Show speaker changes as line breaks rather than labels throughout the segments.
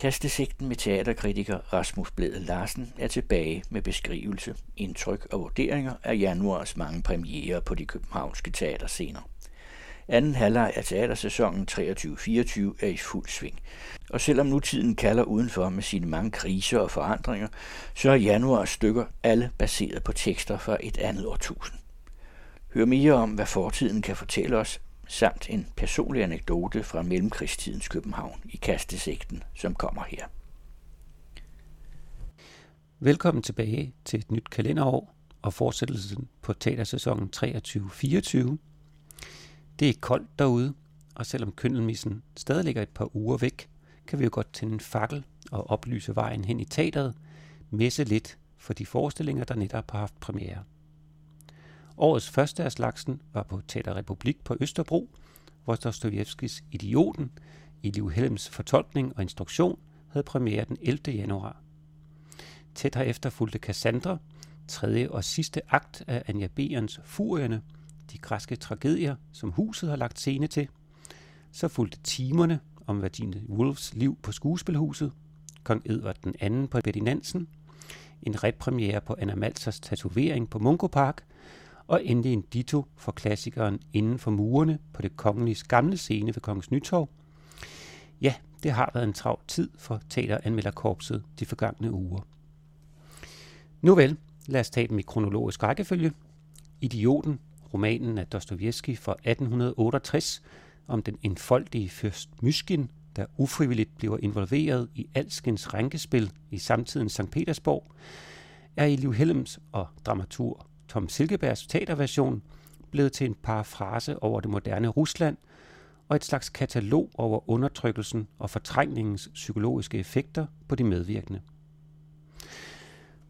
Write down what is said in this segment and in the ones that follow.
Kastesigten med teaterkritiker Rasmus Blæde Larsen er tilbage med beskrivelse, indtryk og vurderinger af januars mange premiere på de københavnske teaterscener. Anden halvleg af teatersæsonen 23-24 er i fuld sving. Og selvom nutiden kalder udenfor med sine mange kriser og forandringer, så er januars stykker alle baseret på tekster fra et andet årtusind. Hør mere om, hvad fortiden kan fortælle os, samt en personlig anekdote fra mellemkrigstidens København i kastesigten, som kommer her.
Velkommen tilbage til et nyt kalenderår og fortsættelsen på teatersæsonen 23-24. Det er koldt derude, og selvom køndelmissen stadig ligger et par uger væk, kan vi jo godt tænde en fakkel og oplyse vejen hen i teateret, messe lidt for de forestillinger, der netop har haft premiere. Årets første af slagsen var på Teater Republik på Østerbro, hvor Dostojevskis Idioten i Liv Helms fortolkning og instruktion havde premiere den 11. januar. Tæt herefter fulgte Cassandra, tredje og sidste akt af Anja Berens Furierne, de græske tragedier, som huset har lagt scene til. Så fulgte timerne om Virginia Woolfs liv på skuespilhuset, Kong Edvard den anden på Betty Nansen, en repremiere på Anna Malsers tatovering på Mungo Park, og endelig en ditto for klassikeren Inden for murene på det kongelige gamle scene ved Kongens Nytorv. Ja, det har været en travl tid for teateranmelderkorpset de forgangne uger. Nu vel, lad os tage dem i kronologisk rækkefølge. Idioten, romanen af Dostojevski fra 1868 om den enfoldige fyrst Myskin, der ufrivilligt bliver involveret i alskens rænkespil i samtidens St. Petersborg, er i Liv Helms og dramatur Tom Silkebergs teaterversion blevet til en parafrase over det moderne Rusland og et slags katalog over undertrykkelsen og fortrængningens psykologiske effekter på de medvirkende.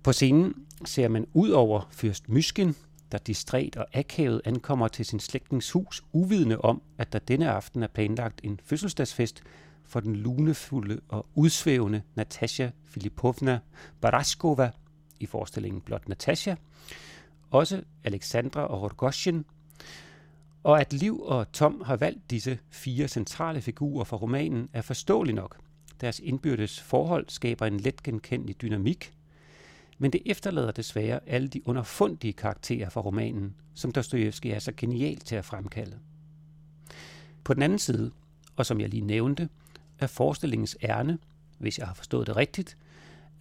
På scenen ser man ud over fyrst Myskin, der distræt og akavet ankommer til sin slægtnings hus, uvidende om, at der denne aften er planlagt en fødselsdagsfest for den lunefulde og udsvævende Natasha Filipovna Baraskova i forestillingen Blot Natasha, også Alexandra og Rogoshin, og at Liv og Tom har valgt disse fire centrale figurer for romanen er forståeligt nok. Deres indbyrdes forhold skaber en let genkendelig dynamik, men det efterlader desværre alle de underfundige karakterer fra romanen, som Dostojevski er så genial til at fremkalde. På den anden side, og som jeg lige nævnte, er forestillingens ærne, hvis jeg har forstået det rigtigt,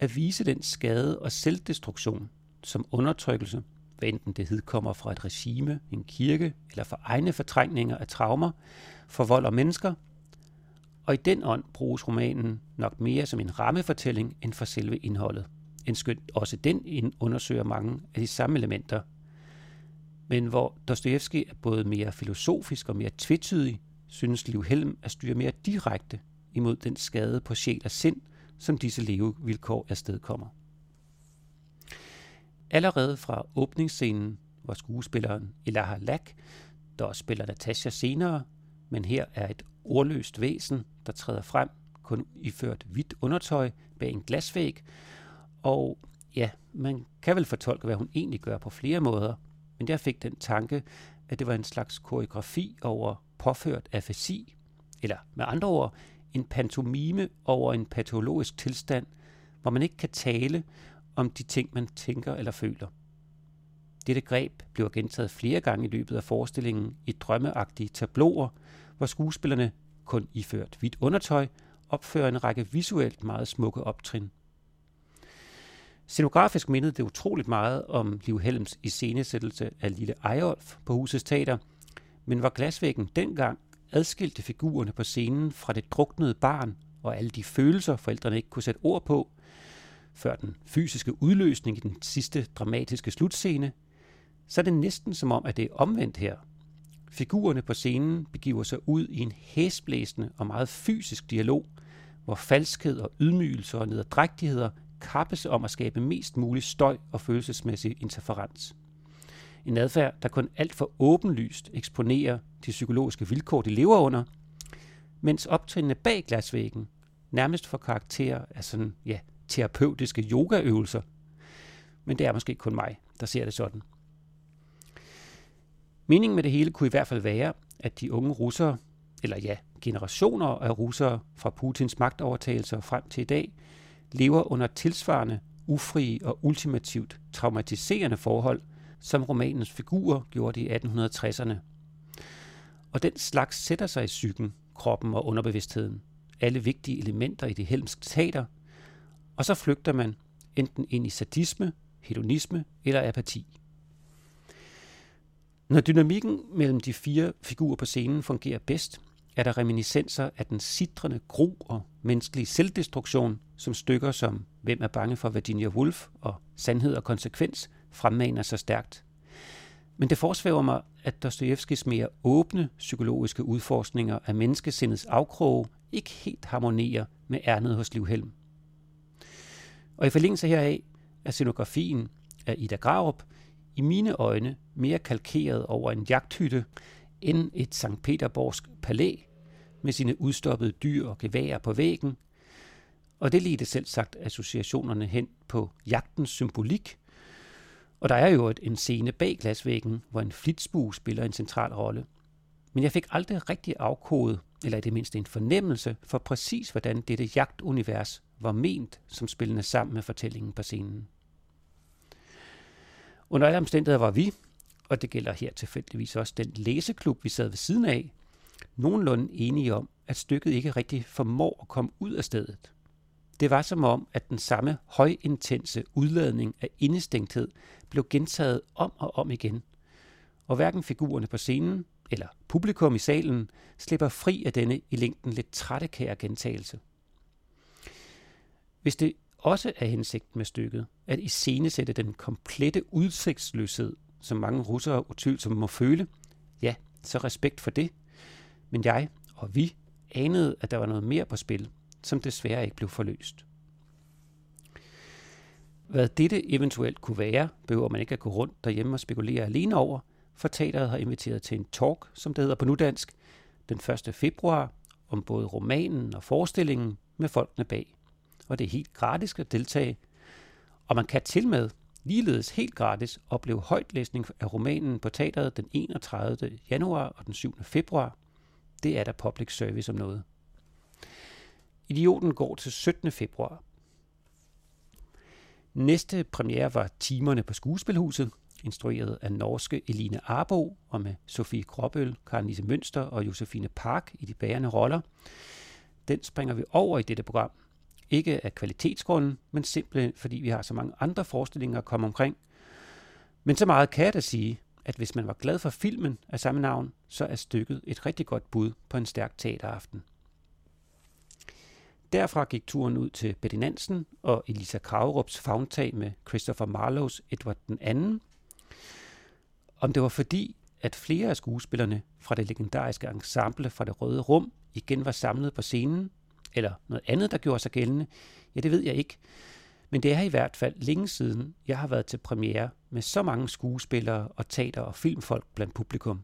at vise den skade og selvdestruktion, som undertrykkelse hvad enten det hedkommer fra et regime, en kirke eller fra egne fortrængninger af traumer, forvolder mennesker. Og i den ånd bruges romanen nok mere som en rammefortælling end for selve indholdet. En skønt også den undersøger mange af de samme elementer. Men hvor Dostojevski er både mere filosofisk og mere tvetydig, synes Liv Helm at styre mere direkte imod den skade på sjæl og sind, som disse levevilkår afstedkommer. Allerede fra åbningsscenen, hvor skuespilleren Elaha Lack, der også spiller Natasha senere, men her er et ordløst væsen, der træder frem, kun iført hvidt undertøj bag en glasvæg. Og ja, man kan vel fortolke, hvad hun egentlig gør på flere måder, men jeg fik den tanke, at det var en slags koreografi over påført afasi, eller med andre ord, en pantomime over en patologisk tilstand, hvor man ikke kan tale, om de ting, man tænker eller føler. Dette greb bliver gentaget flere gange i løbet af forestillingen i drømmeagtige tabloer, hvor skuespillerne, kun iført hvidt undertøj, opfører en række visuelt meget smukke optrin. Scenografisk mindede det utroligt meget om Liv Helms iscenesættelse af Lille Ejolf på Husets Teater, men var glasvæggen dengang adskilte figurerne på scenen fra det druknede barn og alle de følelser, forældrene ikke kunne sætte ord på, før den fysiske udløsning i den sidste dramatiske slutscene, så er det næsten som om, at det er omvendt her. Figurerne på scenen begiver sig ud i en hæsblæsende og meget fysisk dialog, hvor falskhed og ydmygelse og nederdrægtigheder kappes om at skabe mest mulig støj og følelsesmæssig interferens. En adfærd, der kun alt for åbenlyst eksponerer de psykologiske vilkår, de lever under, mens optrinene bag glasvæggen nærmest får karakter af sådan, ja, terapeutiske yogaøvelser. Men det er måske kun mig, der ser det sådan. Meningen med det hele kunne i hvert fald være, at de unge russere, eller ja, generationer af russere fra Putins magtovertagelse frem til i dag lever under tilsvarende ufrie og ultimativt traumatiserende forhold, som romanens figurer gjorde i 1860'erne. Og den slags sætter sig i psyken, kroppen og underbevidstheden. Alle vigtige elementer i det helmske teater. Og så flygter man enten ind i sadisme, hedonisme eller apati. Når dynamikken mellem de fire figurer på scenen fungerer bedst, er der reminiscenser af den sidrende gro og menneskelige selvdestruktion, som stykker som Hvem er bange for Virginia Woolf og Sandhed og konsekvens fremmaner så stærkt. Men det forsvæver mig, at Dostojevskis mere åbne psykologiske udforskninger af menneskesindets afkroge ikke helt harmonerer med ærnet hos Livhelm. Og i forlængelse heraf er scenografien af Ida Graup i mine øjne mere kalkeret over en jagthytte end et St. Peterborgsk palæ med sine udstoppede dyr og geværer på væggen. Og det ledte selv sagt associationerne hen på jagtens symbolik. Og der er jo en scene bag glasvæggen, hvor en flitsbue spiller en central rolle. Men jeg fik aldrig rigtig afkodet, eller i det mindste en fornemmelse, for præcis hvordan dette jagtunivers var ment som spillende sammen med fortællingen på scenen. Under alle omstændigheder var vi, og det gælder her tilfældigvis også den læseklub, vi sad ved siden af, nogenlunde enige om, at stykket ikke rigtig formår at komme ud af stedet. Det var som om, at den samme højintense udladning af indestængthed blev gentaget om og om igen. Og hverken figurerne på scenen eller publikum i salen slipper fri af denne i længden lidt trættekære gentagelse. Hvis det også er hensigten med stykket, at iscenesætte den komplette udsigtsløshed, som mange russere utvivlsomt må føle, ja, så respekt for det. Men jeg og vi anede, at der var noget mere på spil, som desværre ikke blev forløst. Hvad dette eventuelt kunne være, behøver man ikke at gå rundt derhjemme og spekulere alene over, for teateret har inviteret til en talk, som det hedder på nudansk, den 1. februar, om både romanen og forestillingen med folkene bag og det er helt gratis at deltage. Og man kan til med ligeledes helt gratis opleve højtlæsning af romanen på teateret den 31. januar og den 7. februar. Det er der public service om noget. Idioten går til 17. februar. Næste premiere var Timerne på Skuespilhuset, instrueret af norske Eline Arbo og med Sofie Gråbøl, Karen Lise Mønster og Josefine Park i de bærende roller. Den springer vi over i dette program, ikke af kvalitetsgrunden, men simpelthen fordi vi har så mange andre forestillinger at komme omkring. Men så meget kan jeg da sige, at hvis man var glad for filmen af samme navn, så er stykket et rigtig godt bud på en stærk teateraften. Derfra gik turen ud til Betty Nansen og Elisa Kragerups fagntag med Christopher Marlows Edward den anden. Om det var fordi, at flere af skuespillerne fra det legendariske ensemble fra det Røde Rum igen var samlet på scenen, eller noget andet, der gjorde sig gældende, ja, det ved jeg ikke. Men det er i hvert fald længe siden, jeg har været til premiere med så mange skuespillere og teater- og filmfolk blandt publikum.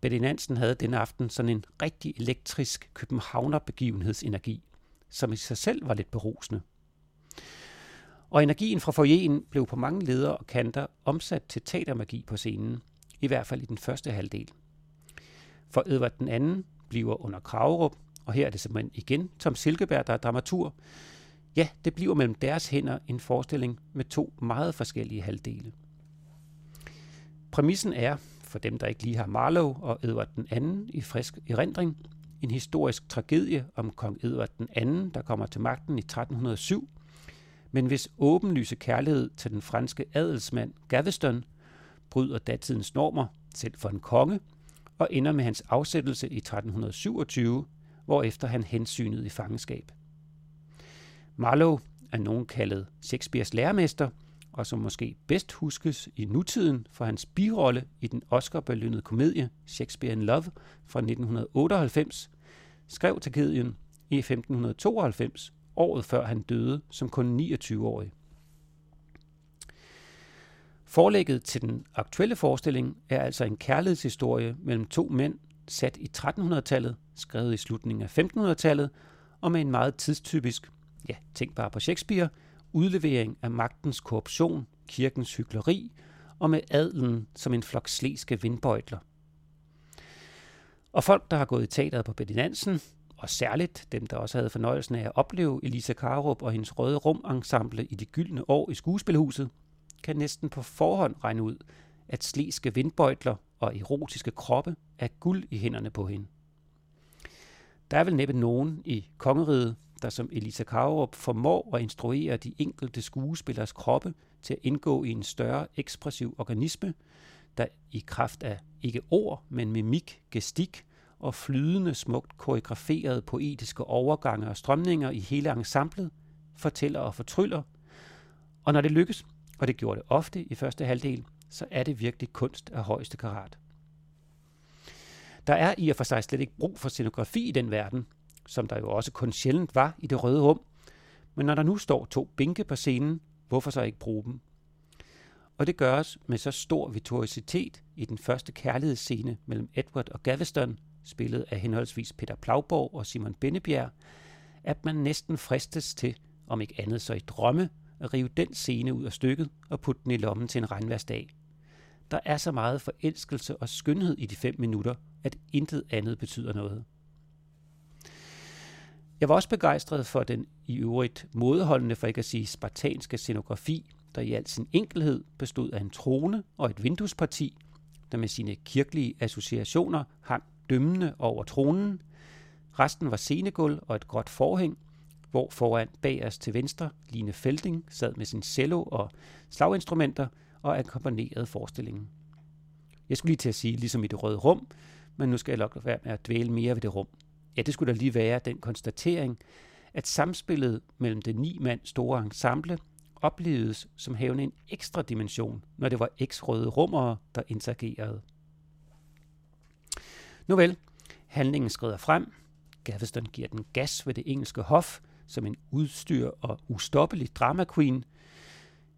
Betty Nansen havde den aften sådan en rigtig elektrisk københavner-begivenhedsenergi, som i sig selv var lidt berusende. Og energien fra foyeren blev på mange leder og kanter omsat til teatermagi på scenen, i hvert fald i den første halvdel. For Edvard den anden bliver under Kragerup og her er det simpelthen igen Tom Silkeberg, der er dramatur. Ja, det bliver mellem deres hænder en forestilling med to meget forskellige halvdele. Præmissen er, for dem der ikke lige har Marlowe og Edvard den anden i frisk erindring, en historisk tragedie om kong Edvard den anden, der kommer til magten i 1307, men hvis åbenlyse kærlighed til den franske adelsmand Gaveston bryder datidens normer, selv for en konge, og ender med hans afsættelse i 1327 hvorefter han hensynede i fangenskab. Marlowe er nogen kaldet Shakespeares lærermester, og som måske bedst huskes i nutiden for hans birolle i den Oscar-belønnede komedie Shakespeare in Love fra 1998, skrev tragedien i 1592, året før han døde som kun 29-årig. Forlægget til den aktuelle forestilling er altså en kærlighedshistorie mellem to mænd, sat i 1300-tallet, skrevet i slutningen af 1500-tallet, og med en meget tidstypisk, ja, tænk bare på Shakespeare, udlevering af magtens korruption, kirkens hykleri og med adlen som en flok sleske vindbøjtler. Og folk, der har gået i teateret på Betty Nansen, og særligt dem, der også havde fornøjelsen af at opleve Elisa Karup og hendes røde rumensemble i de gyldne år i skuespilhuset, kan næsten på forhånd regne ud, at sleske vindbøjtler og erotiske kroppe er guld i hænderne på hende. Der er vel næppe nogen i kongeriget, der som Elisa Karup formår at instruere de enkelte skuespillers kroppe til at indgå i en større ekspressiv organisme, der i kraft af ikke ord, men mimik, gestik og flydende smukt koreograferede poetiske overgange og strømninger i hele ensemblet, fortæller og fortryller. Og når det lykkes, og det gjorde det ofte i første halvdel, så er det virkelig kunst af højeste karat. Der er i og for sig slet ikke brug for scenografi i den verden, som der jo også kun sjældent var i det røde rum. Men når der nu står to bænke på scenen, hvorfor så ikke bruge dem? Og det gøres med så stor virtuositet i den første kærlighedsscene mellem Edward og Gaveston, spillet af henholdsvis Peter Plauborg og Simon Bennebjerg, at man næsten fristes til, om ikke andet så i drømme, at rive den scene ud af stykket og putte den i lommen til en regnværsdag. Der er så meget forelskelse og skønhed i de fem minutter, at intet andet betyder noget. Jeg var også begejstret for den i øvrigt modholdende, for ikke at sige spartanske scenografi, der i al sin enkelhed bestod af en trone og et vinduesparti, der med sine kirkelige associationer hang dømmende over tronen. Resten var scenegulv og et gråt forhæng, hvor foran bag os til venstre Line Felding sad med sin cello og slaginstrumenter og akkompagnerede forestillingen. Jeg skulle lige til at sige, ligesom i det røde rum, men nu skal jeg nok være med at dvæle mere ved det rum. Ja, det skulle da lige være den konstatering, at samspillet mellem det ni mand store ensemble oplevedes som havende en ekstra dimension, når det var eks-røde rummere, der interagerede. Nu vel, handlingen skrider frem. Gaveston giver den gas ved det engelske hof som en udstyr og ustoppelig drama queen.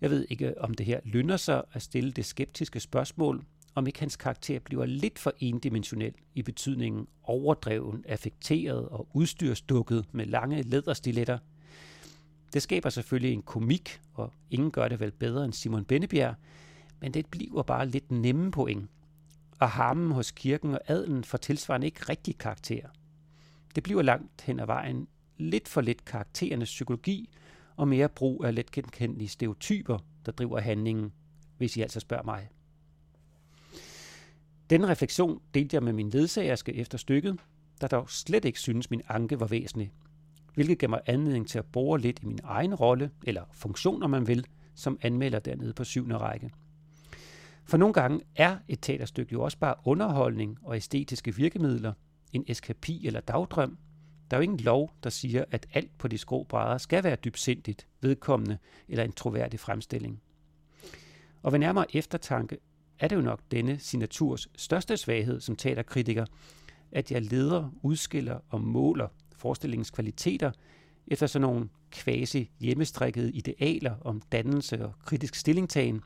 Jeg ved ikke, om det her lønner sig at stille det skeptiske spørgsmål, om ikke hans karakter bliver lidt for endimensionel i betydningen overdreven, affekteret og udstyrsdukket med lange læderstiletter. Det skaber selvfølgelig en komik, og ingen gør det vel bedre end Simon Bennebjerg, men det bliver bare lidt nemme point. Og harmen hos kirken og adelen får tilsvarende ikke rigtig karakter. Det bliver langt hen ad vejen lidt for lidt karakterernes psykologi og mere brug af let genkendelige stereotyper, der driver handlingen, hvis I altså spørger mig. Denne refleksion delte jeg med min ledsagerske efter stykket, der dog slet ikke synes, min anke var væsentlig, hvilket gav mig anledning til at bore lidt i min egen rolle, eller funktion, om man vil, som anmelder dernede på syvende række. For nogle gange er et teaterstykke jo også bare underholdning og æstetiske virkemidler, en eskapi eller dagdrøm. Der er jo ingen lov, der siger, at alt på de skrå brædder skal være dybsindigt, vedkommende eller en troværdig fremstilling. Og ved nærmere eftertanke er det jo nok denne signaturs største svaghed som teaterkritiker, at jeg leder, udskiller og måler forestillingens kvaliteter efter sådan nogle kvasi hjemmestrikkede idealer om dannelse og kritisk stillingtagen.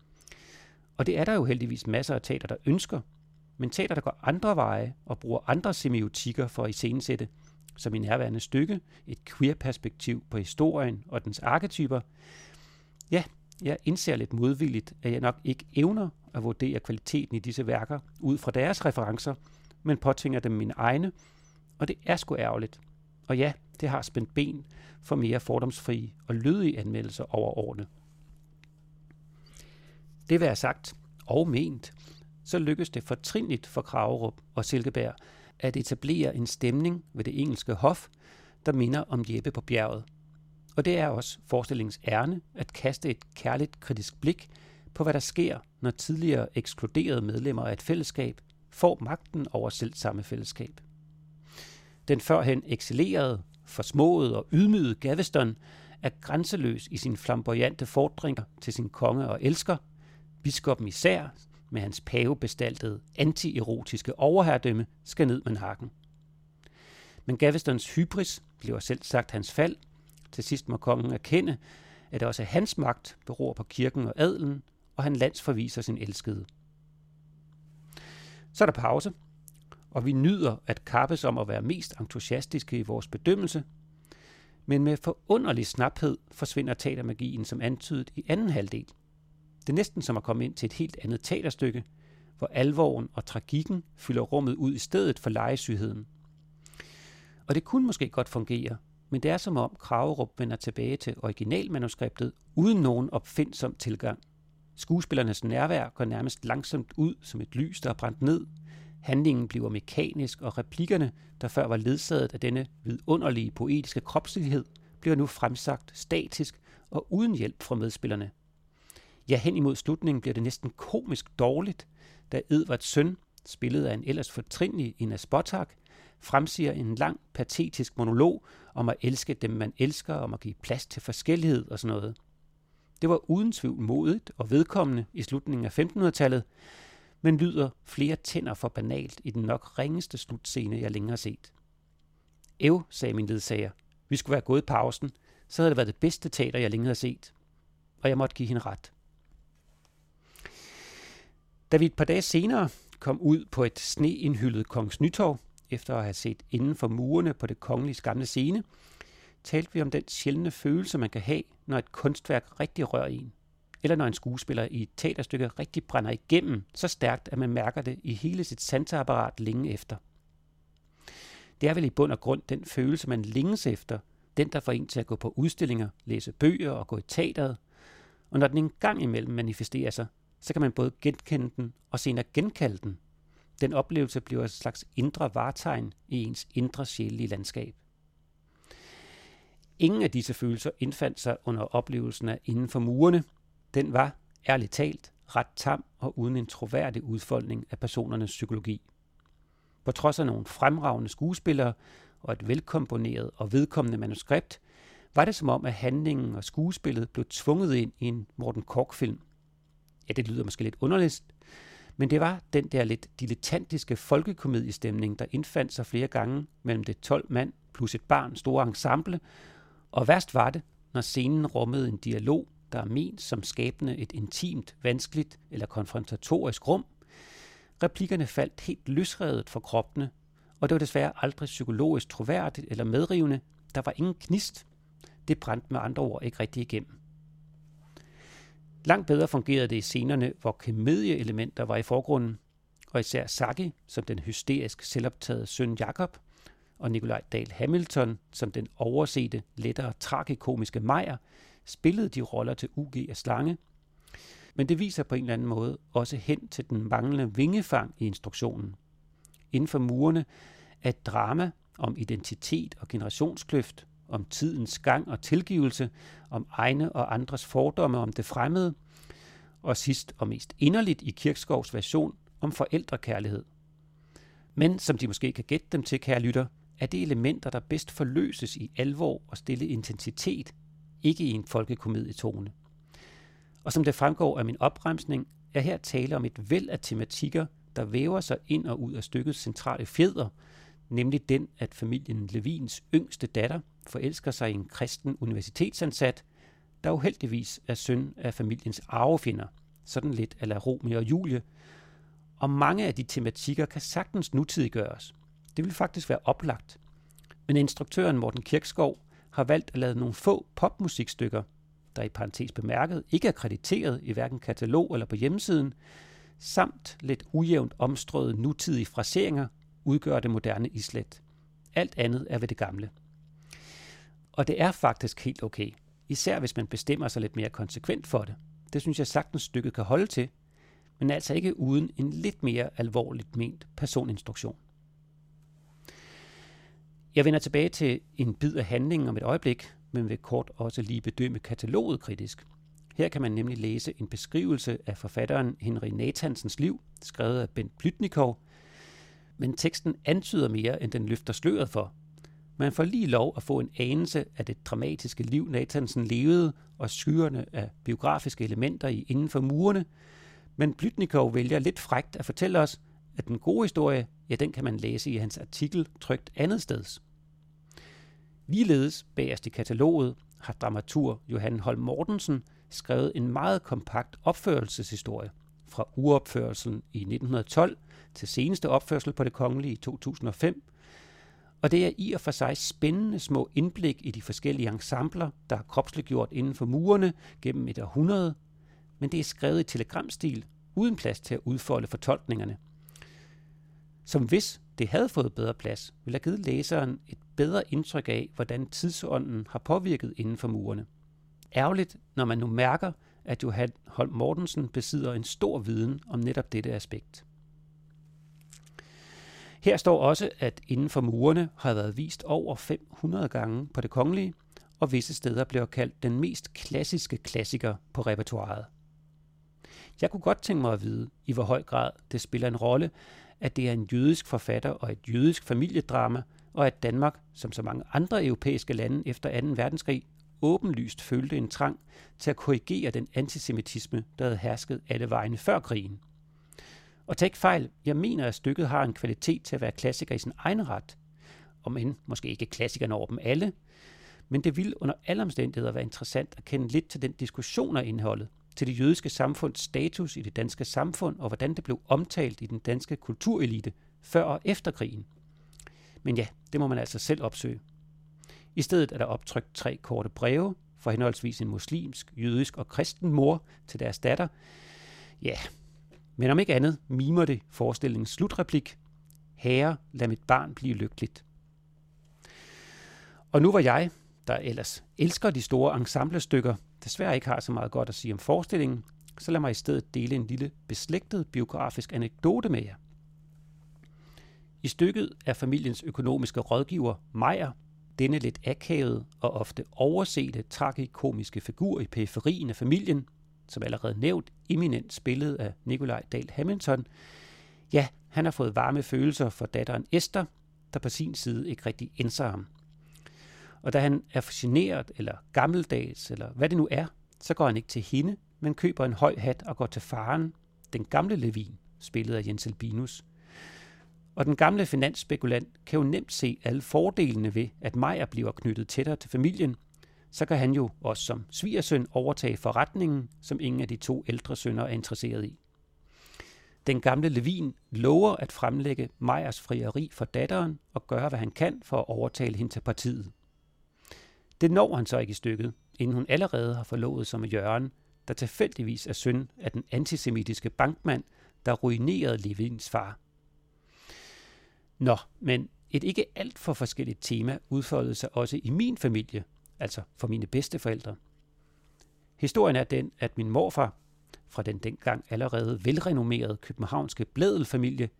Og det er der jo heldigvis masser af teater, der ønsker, men teater, der går andre veje og bruger andre semiotikker for at iscenesætte, som i nærværende stykke, et queer-perspektiv på historien og dens arketyper, ja, jeg indser lidt modvilligt, at jeg nok ikke evner at vurdere kvaliteten i disse værker ud fra deres referencer, men påtvinger dem mine egne, og det er sgu ærgerligt. Og ja, det har spændt ben for mere fordomsfrie og lødige anmeldelser over årene. Det vil jeg sagt og ment, så lykkedes det fortrinligt for Kragerup og Silkeberg at etablere en stemning ved det engelske hof, der minder om Jeppe på bjerget. Og det er også forestillingens ærne at kaste et kærligt kritisk blik på, hvad der sker, når tidligere ekskluderede medlemmer af et fællesskab får magten over selv samme fællesskab. Den førhen excellerede, forsmåede og ydmygede Gaveston er grænseløs i sin flamboyante fordringer til sin konge og elsker, biskoppen især, med hans pavebestaltede, anti-erotiske overherredømme, skal ned med nakken. Men Gavestons hybris bliver selv sagt hans fald. Til sidst må kongen erkende, at også hans magt beror på kirken og adelen, og han landsforviser sin elskede. Så er der pause, og vi nyder at kappes om at være mest entusiastiske i vores bedømmelse, men med forunderlig snaphed forsvinder teatermagien som antydet i anden halvdel. Det er næsten som at komme ind til et helt andet teaterstykke, hvor alvoren og tragikken fylder rummet ud i stedet for legesygheden. Og det kunne måske godt fungere, men det er som om Kragerup vender tilbage til originalmanuskriptet uden nogen opfindsom tilgang. Skuespillernes nærvær går nærmest langsomt ud som et lys, der er brændt ned. Handlingen bliver mekanisk, og replikkerne, der før var ledsaget af denne vidunderlige poetiske kropslighed, bliver nu fremsagt statisk og uden hjælp fra medspillerne. Ja, hen imod slutningen bliver det næsten komisk dårligt, da Edvards søn, spillet af en ellers fortrinlig Ina Spotak, fremsiger en lang, patetisk monolog om at elske dem, man elsker, om at give plads til forskellighed og sådan noget. Det var uden tvivl modigt og vedkommende i slutningen af 1500-tallet, men lyder flere tænder for banalt i den nok ringeste slutscene, jeg længere har set. Ev, sagde min ledsager, vi skulle være gået i pausen, så havde det været det bedste teater, jeg længere har set. Og jeg måtte give hende ret. Da vi et par dage senere kom ud på et sneindhyldet Kongens Nytorv, efter at have set inden for murene på det kongelige gamle scene, talte vi om den sjældne følelse, man kan have, når et kunstværk rigtig rører en. Eller når en skuespiller i et teaterstykke rigtig brænder igennem så stærkt, at man mærker det i hele sit sanseapparat længe efter. Det er vel i bund og grund den følelse, man længes efter, den der får en til at gå på udstillinger, læse bøger og gå i teateret. Og når den en gang imellem manifesterer sig, så kan man både genkende den og senere genkalde den. Den oplevelse bliver et slags indre vartegn i ens indre sjælelige landskab. Ingen af disse følelser indfandt sig under oplevelsen af inden for murene. Den var, ærligt talt, ret tam og uden en troværdig udfoldning af personernes psykologi. På trods af nogle fremragende skuespillere og et velkomponeret og vedkommende manuskript, var det som om, at handlingen og skuespillet blev tvunget ind i en Morten Kork-film. Ja, det lyder måske lidt underligt, men det var den der lidt dilettantiske folkekomediestemning, der indfandt sig flere gange mellem det 12 mand plus et barn store ensemble, og værst var det, når scenen rummede en dialog, der er ment som skabende et intimt, vanskeligt eller konfrontatorisk rum. Replikkerne faldt helt løsredet for kroppene, og det var desværre aldrig psykologisk troværdigt eller medrivende. Der var ingen knist. Det brændte med andre ord ikke rigtig igennem. Langt bedre fungerede det i scenerne, hvor komedieelementer var i forgrunden, og især Saki som den hysterisk selvoptagede søn Jakob, og Nikolaj Dahl Hamilton som den oversete, lettere tragikomiske Meyer, spillede de roller til UG af slange. Men det viser på en eller anden måde også hen til den manglende vingefang i instruktionen. Inden for murene er et drama om identitet og generationskløft, om tidens gang og tilgivelse, om egne og andres fordomme om det fremmede, og sidst og mest inderligt i Kirkskovs version om forældrekærlighed. Men som de måske kan gætte dem til, kære lytter, er det elementer, der bedst forløses i alvor og stille intensitet, ikke i en folkekomedietone. Og som det fremgår af min opremsning, er her tale om et væld af tematikker, der væver sig ind og ud af stykkets centrale fjeder, nemlig den, at familien Levins yngste datter forelsker sig i en kristen universitetsansat, der uheldigvis er søn af familiens arvefinder, sådan lidt ala Romeo og Julie, og mange af de tematikker kan sagtens nutidiggøres. Det vil faktisk være oplagt. Men instruktøren Morten Kirkskov har valgt at lade nogle få popmusikstykker, der i parentes bemærket ikke er krediteret i hverken katalog eller på hjemmesiden, samt lidt ujævnt omstrøede nutidige fraseringer udgør det moderne islet. Alt andet er ved det gamle. Og det er faktisk helt okay, især hvis man bestemmer sig lidt mere konsekvent for det. Det synes jeg sagtens stykket kan holde til, men altså ikke uden en lidt mere alvorligt ment personinstruktion. Jeg vender tilbage til en bid af handlingen om et øjeblik, men vil kort også lige bedømme kataloget kritisk. Her kan man nemlig læse en beskrivelse af forfatteren Henry Nathansens liv, skrevet af Bent Plytnikov, men teksten antyder mere, end den løfter sløret for. Man får lige lov at få en anelse af det dramatiske liv, Nathansen levede, og skyerne af biografiske elementer i inden for murene, men Blytnikov vælger lidt frægt at fortælle os, at den gode historie, ja, den kan man læse i hans artikel trygt andet steds. Ligeledes bagerst i kataloget har dramatur Johan Holm Mortensen skrevet en meget kompakt opførelseshistorie fra uopførelsen i 1912 til seneste opførsel på det kongelige i 2005. Og det er i og for sig spændende små indblik i de forskellige ensembler, der er kropsliggjort inden for murene gennem et århundrede, men det er skrevet i telegramstil uden plads til at udfolde fortolkningerne. Som hvis det havde fået bedre plads, ville have givet læseren et bedre indtryk af, hvordan tidsånden har påvirket inden for murene. Ærgerligt, når man nu mærker, at Johan Holm Mortensen besidder en stor viden om netop dette aspekt. Her står også, at inden for murene har været vist over 500 gange på det kongelige, og visse steder bliver kaldt den mest klassiske klassiker på repertoireet. Jeg kunne godt tænke mig at vide, i hvor høj grad det spiller en rolle, at det er en jødisk forfatter og et jødisk familiedrama, og at Danmark, som så mange andre europæiske lande efter 2. verdenskrig, åbenlyst følte en trang til at korrigere den antisemitisme, der havde hersket alle vegne før krigen. Og tag ikke fejl, jeg mener, at stykket har en kvalitet til at være klassiker i sin egen ret. Om end måske ikke klassikerne over dem alle, men det vil under alle omstændigheder være interessant at kende lidt til den diskussion af indholdet, til det jødiske samfunds status i det danske samfund og hvordan det blev omtalt i den danske kulturelite før og efter krigen. Men ja, det må man altså selv opsøge. I stedet er der optrykt tre korte breve fra henholdsvis en muslimsk, jødisk og kristen mor til deres datter. Ja, men om ikke andet mimer det forestillingens slutreplik. Herre, lad mit barn blive lykkeligt. Og nu var jeg, der ellers elsker de store ensemblestykker, desværre ikke har så meget godt at sige om forestillingen, så lad mig i stedet dele en lille beslægtet biografisk anekdote med jer. I stykket er familiens økonomiske rådgiver Meyer, denne lidt akavede og ofte oversete tragikomiske figur i periferien af familien, som allerede nævnt, eminent spillet af Nikolaj Dahl Hamilton, ja, han har fået varme følelser for datteren Esther, der på sin side ikke rigtig indser ham. Og da han er fascineret eller gammeldags, eller hvad det nu er, så går han ikke til hende, men køber en høj hat og går til faren, den gamle Levin, spillet af Jens Albinus. Og den gamle finansspekulant kan jo nemt se alle fordelene ved, at Meyer bliver knyttet tættere til familien, så kan han jo også som svigersøn overtage forretningen, som ingen af de to ældre sønner er interesseret i. Den gamle Levin lover at fremlægge Meyers frieri for datteren og gøre, hvad han kan for at overtale hende til partiet. Det når han så ikke i stykket, inden hun allerede har forlovet sig med Jørgen, der tilfældigvis er søn af den antisemitiske bankmand, der ruinerede Levins far. Nå, men et ikke alt for forskelligt tema udfoldede sig også i min familie, altså for mine bedsteforældre. Historien er den, at min morfar, fra den dengang allerede velrenommerede københavnske blædelfamilie,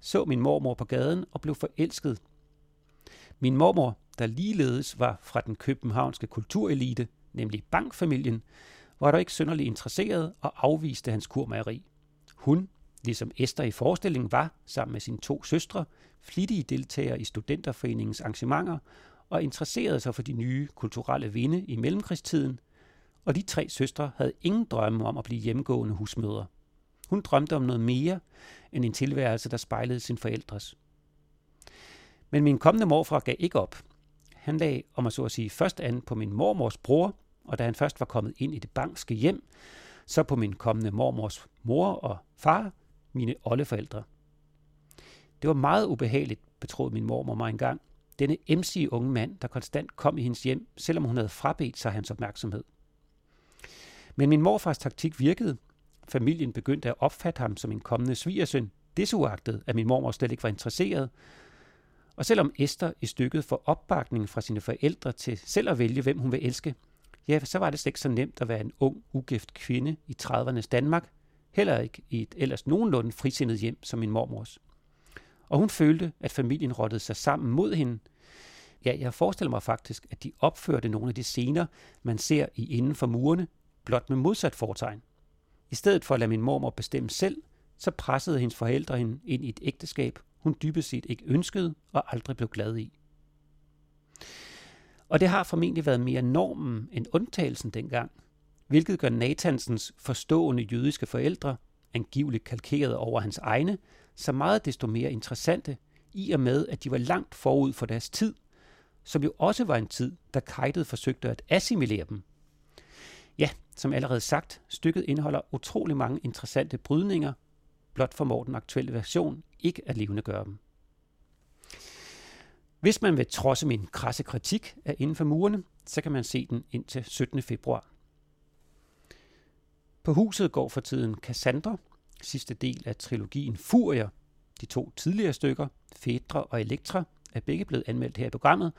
så min mormor på gaden og blev forelsket. Min mormor der ligeledes var fra den københavnske kulturelite, nemlig bankfamilien, var dog ikke synderligt interesseret og afviste hans kurmageri. Hun, ligesom Esther i forestillingen, var, sammen med sine to søstre, flittige deltagere i studenterforeningens arrangementer og interesserede sig for de nye kulturelle vinde i mellemkrigstiden, og de tre søstre havde ingen drømme om at blive hjemgående husmødre. Hun drømte om noget mere end en tilværelse, der spejlede sin forældres. Men min kommende morfar gav ikke op. Han lagde, om at så at sige, først an på min mormors bror, og da han først var kommet ind i det bankske hjem, så på min kommende mormors mor og far, mine oldeforældre. Det var meget ubehageligt, betroede min mormor mig engang, denne emsige unge mand, der konstant kom i hendes hjem, selvom hun havde frabedt sig hans opmærksomhed. Men min morfars taktik virkede. Familien begyndte at opfatte ham som en kommende svigersøn, desuagtet, at min mormor slet ikke var interesseret, og selvom Esther i stykket får opbakning fra sine forældre til selv at vælge, hvem hun vil elske, ja, så var det slet ikke så nemt at være en ung, ugift kvinde i 30'ernes Danmark, heller ikke i et ellers nogenlunde frisindet hjem som min mormors. Og hun følte, at familien rottede sig sammen mod hende. Ja, jeg forestiller mig faktisk, at de opførte nogle af de scener, man ser i Inden for murene, blot med modsat fortegn. I stedet for at lade min mormor bestemme selv, så pressede hendes forældre hende ind i et ægteskab, hun dybest set ikke ønskede og aldrig blev glad i. Og det har formentlig været mere normen end undtagelsen dengang, hvilket gør Nathansens forstående jødiske forældre, angiveligt kalkeret over hans egne, så meget desto mere interessante, i og med, at de var langt forud for deres tid, som jo også var en tid, da Kajtet forsøgte at assimilere dem. Ja, som allerede sagt, stykket indeholder utrolig mange interessante brydninger, blot formår den aktuelle version ikke at levende gøre dem. Hvis man vil trodse min krasse kritik af Inden for murene, så kan man se den indtil 17. februar. På huset går for tiden Cassandra, sidste del af trilogien Furier. De to tidligere stykker, Fedra og Elektra, er begge blevet anmeldt her i programmet.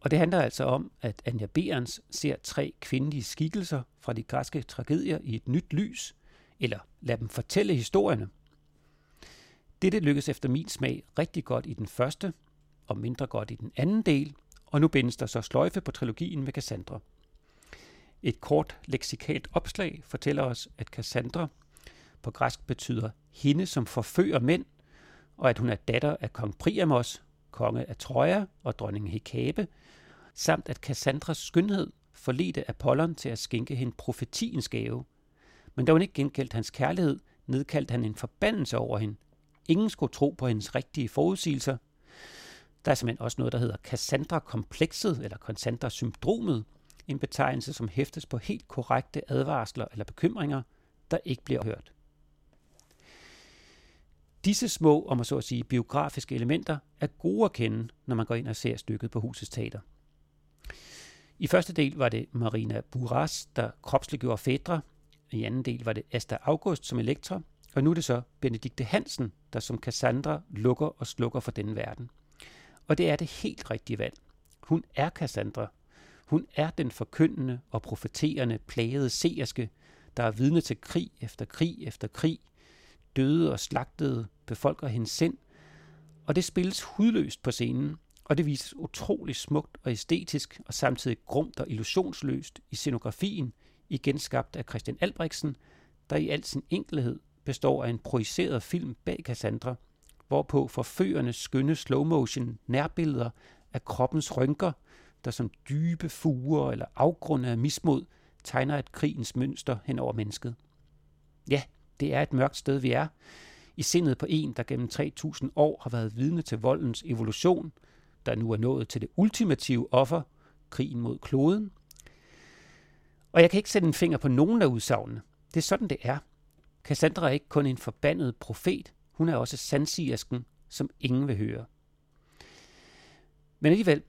Og det handler altså om, at Anja Berens ser tre kvindelige skikkelser fra de græske tragedier i et nyt lys, eller lad dem fortælle historierne. Dette lykkes efter min smag rigtig godt i den første, og mindre godt i den anden del, og nu bindes der så sløjfe på trilogien med Cassandra. Et kort leksikalt opslag fortæller os, at Cassandra på græsk betyder hende, som forfører mænd, og at hun er datter af kong Priamos, konge af Troja og dronning Hekabe, samt at Cassandras skønhed forledte Apollon til at skænke hende profetiens gave. Men da hun ikke gengældte hans kærlighed, nedkaldte han en forbandelse over hende. Ingen skulle tro på hendes rigtige forudsigelser. Der er simpelthen også noget, der hedder Cassandra-komplekset eller Cassandra-syndromet, en betegnelse, som hæftes på helt korrekte advarsler eller bekymringer, der ikke bliver hørt. Disse små, om man så at sige, biografiske elementer er gode at kende, når man går ind og ser stykket på Husets Teater. I første del var det Marina Buras, der kropsliggjorde Fedra. I anden del var det Asta August som Elektra. Og nu er det så Benedikte Hansen, der som Cassandra lukker og slukker for denne verden. Og det er det helt rigtige valg. Hun er Cassandra. Hun er den forkyndende og profeterende plagede seerske, der er vidne til krig efter krig efter krig. Døde og slagtede befolker hendes sind, og det spilles hudløst på scenen, og det vises utrolig smukt og æstetisk, og samtidig grumt og illusionsløst i scenografien, igen skabt af Christian Albrechtsen, der i al sin enkelhed består af en projiceret film bag Cassandra, hvorpå forførende skønne slow-motion nærbilleder af kroppens rynker, der som dybe fuger eller afgrunde af mismod tegner et krigens mønster hen over mennesket. Ja, det er et mørkt sted, vi er. I sindet på en, der gennem 3000 år har været vidne til voldens evolution, der nu er nået til det ultimative offer, krigen mod kloden. Og jeg kan ikke sætte en finger på nogen af udsagnene. Det er sådan, det er. Cassandra er ikke kun en forbandet profet, hun er også sandsigersken, som ingen vil høre. Men alligevel,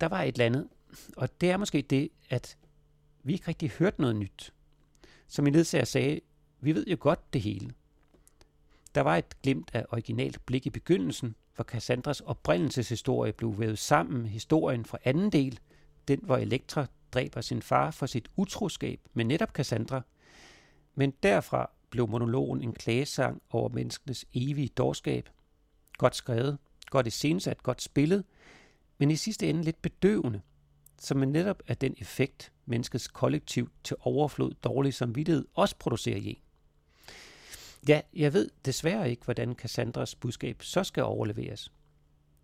der var et eller andet, og det er måske det, at vi ikke rigtig hørte noget nyt. Som min ledsager sagde, vi ved jo godt det hele. Der var et glimt af originalt blik i begyndelsen, hvor Cassandras oprindelseshistorie blev vævet sammen med historien fra anden del, den hvor Elektra dræber sin far for sit utroskab med netop Cassandra. Men derfra blev monologen en klagesang over menneskenes evige dårskab. Godt skrevet, godt iscenesat, godt spillet, men i sidste ende lidt bedøvende, som netop er den effekt, menneskets kollektiv til overflod dårlig samvittighed også producerer i en. Ja, jeg ved desværre ikke, hvordan Cassandras budskab så skal overleveres.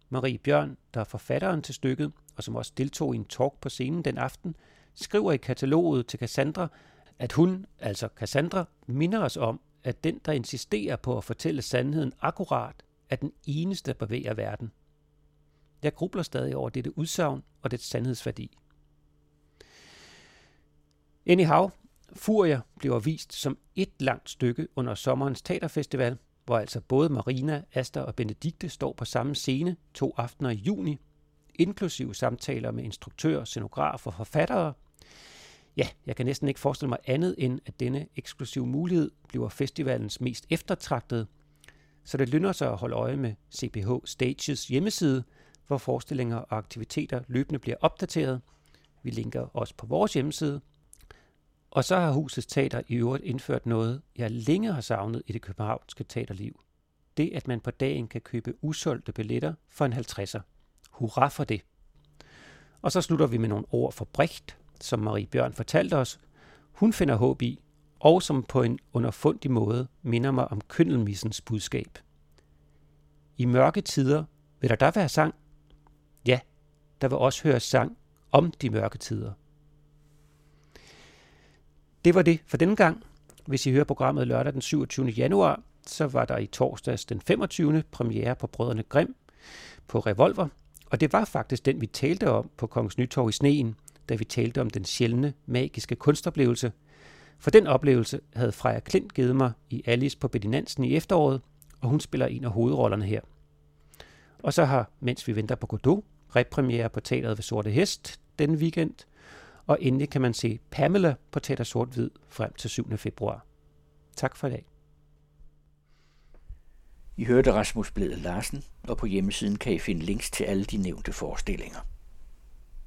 Marie Bjørn, der er forfatteren til stykket, og som også deltog i en talk på scenen den aften, skriver i kataloget til Cassandra, at hun, altså Cassandra, minder os om, at den, der insisterer på at fortælle sandheden akkurat, er den eneste, der bevæger verden. Jeg grubler stadig over dette udsagn og dets sandhedsværdi. Anyhow, Furia bliver vist som et langt stykke under sommerens teaterfestival, hvor altså både Marina, Asta og Benedikte står på samme scene to aftener i juni, inklusive samtaler med instruktører, scenografer og forfattere. Ja, jeg kan næsten ikke forestille mig andet end, at denne eksklusive mulighed bliver festivalens mest eftertragtede, så det lønner sig at holde øje med CPH Stages hjemmeside, hvor forestillinger og aktiviteter løbende bliver opdateret. Vi linker også på vores hjemmeside, og så har Husets Teater i øvrigt indført noget, jeg længe har savnet i det københavnske teaterliv. Det, at man på dagen kan købe usolgte billetter for en 50'er. Hurra for det! Og så slutter vi med nogle ord for Brecht, som Marie Bjørn fortalte os. Hun finder håb i, og som på en underfundig måde minder mig om køndelmissens budskab. I mørke tider vil der da være sang. Ja, der vil også høre sang om de mørke tider. Det var det for denne gang. Hvis I hører programmet lørdag den 27. januar, så var der i torsdags den 25. premiere på Brødrene Grim på Revolver. Og det var faktisk den, vi talte om på Kongens Nytorv i Sneen, da vi talte om den sjældne, magiske kunstoplevelse. For den oplevelse havde Freja Klint givet mig i Alice på Bedinansen i efteråret, og hun spiller en af hovedrollerne her. Og så har, mens vi venter på Godot, repræmiere på teateret ved Sorte Hest denne weekend, og endelig kan man se Pamela på Teater Sort Hvid frem til 7. februar. Tak for i dag.
I hørte Rasmus Bled Larsen, og på hjemmesiden kan I finde links til alle de nævnte forestillinger.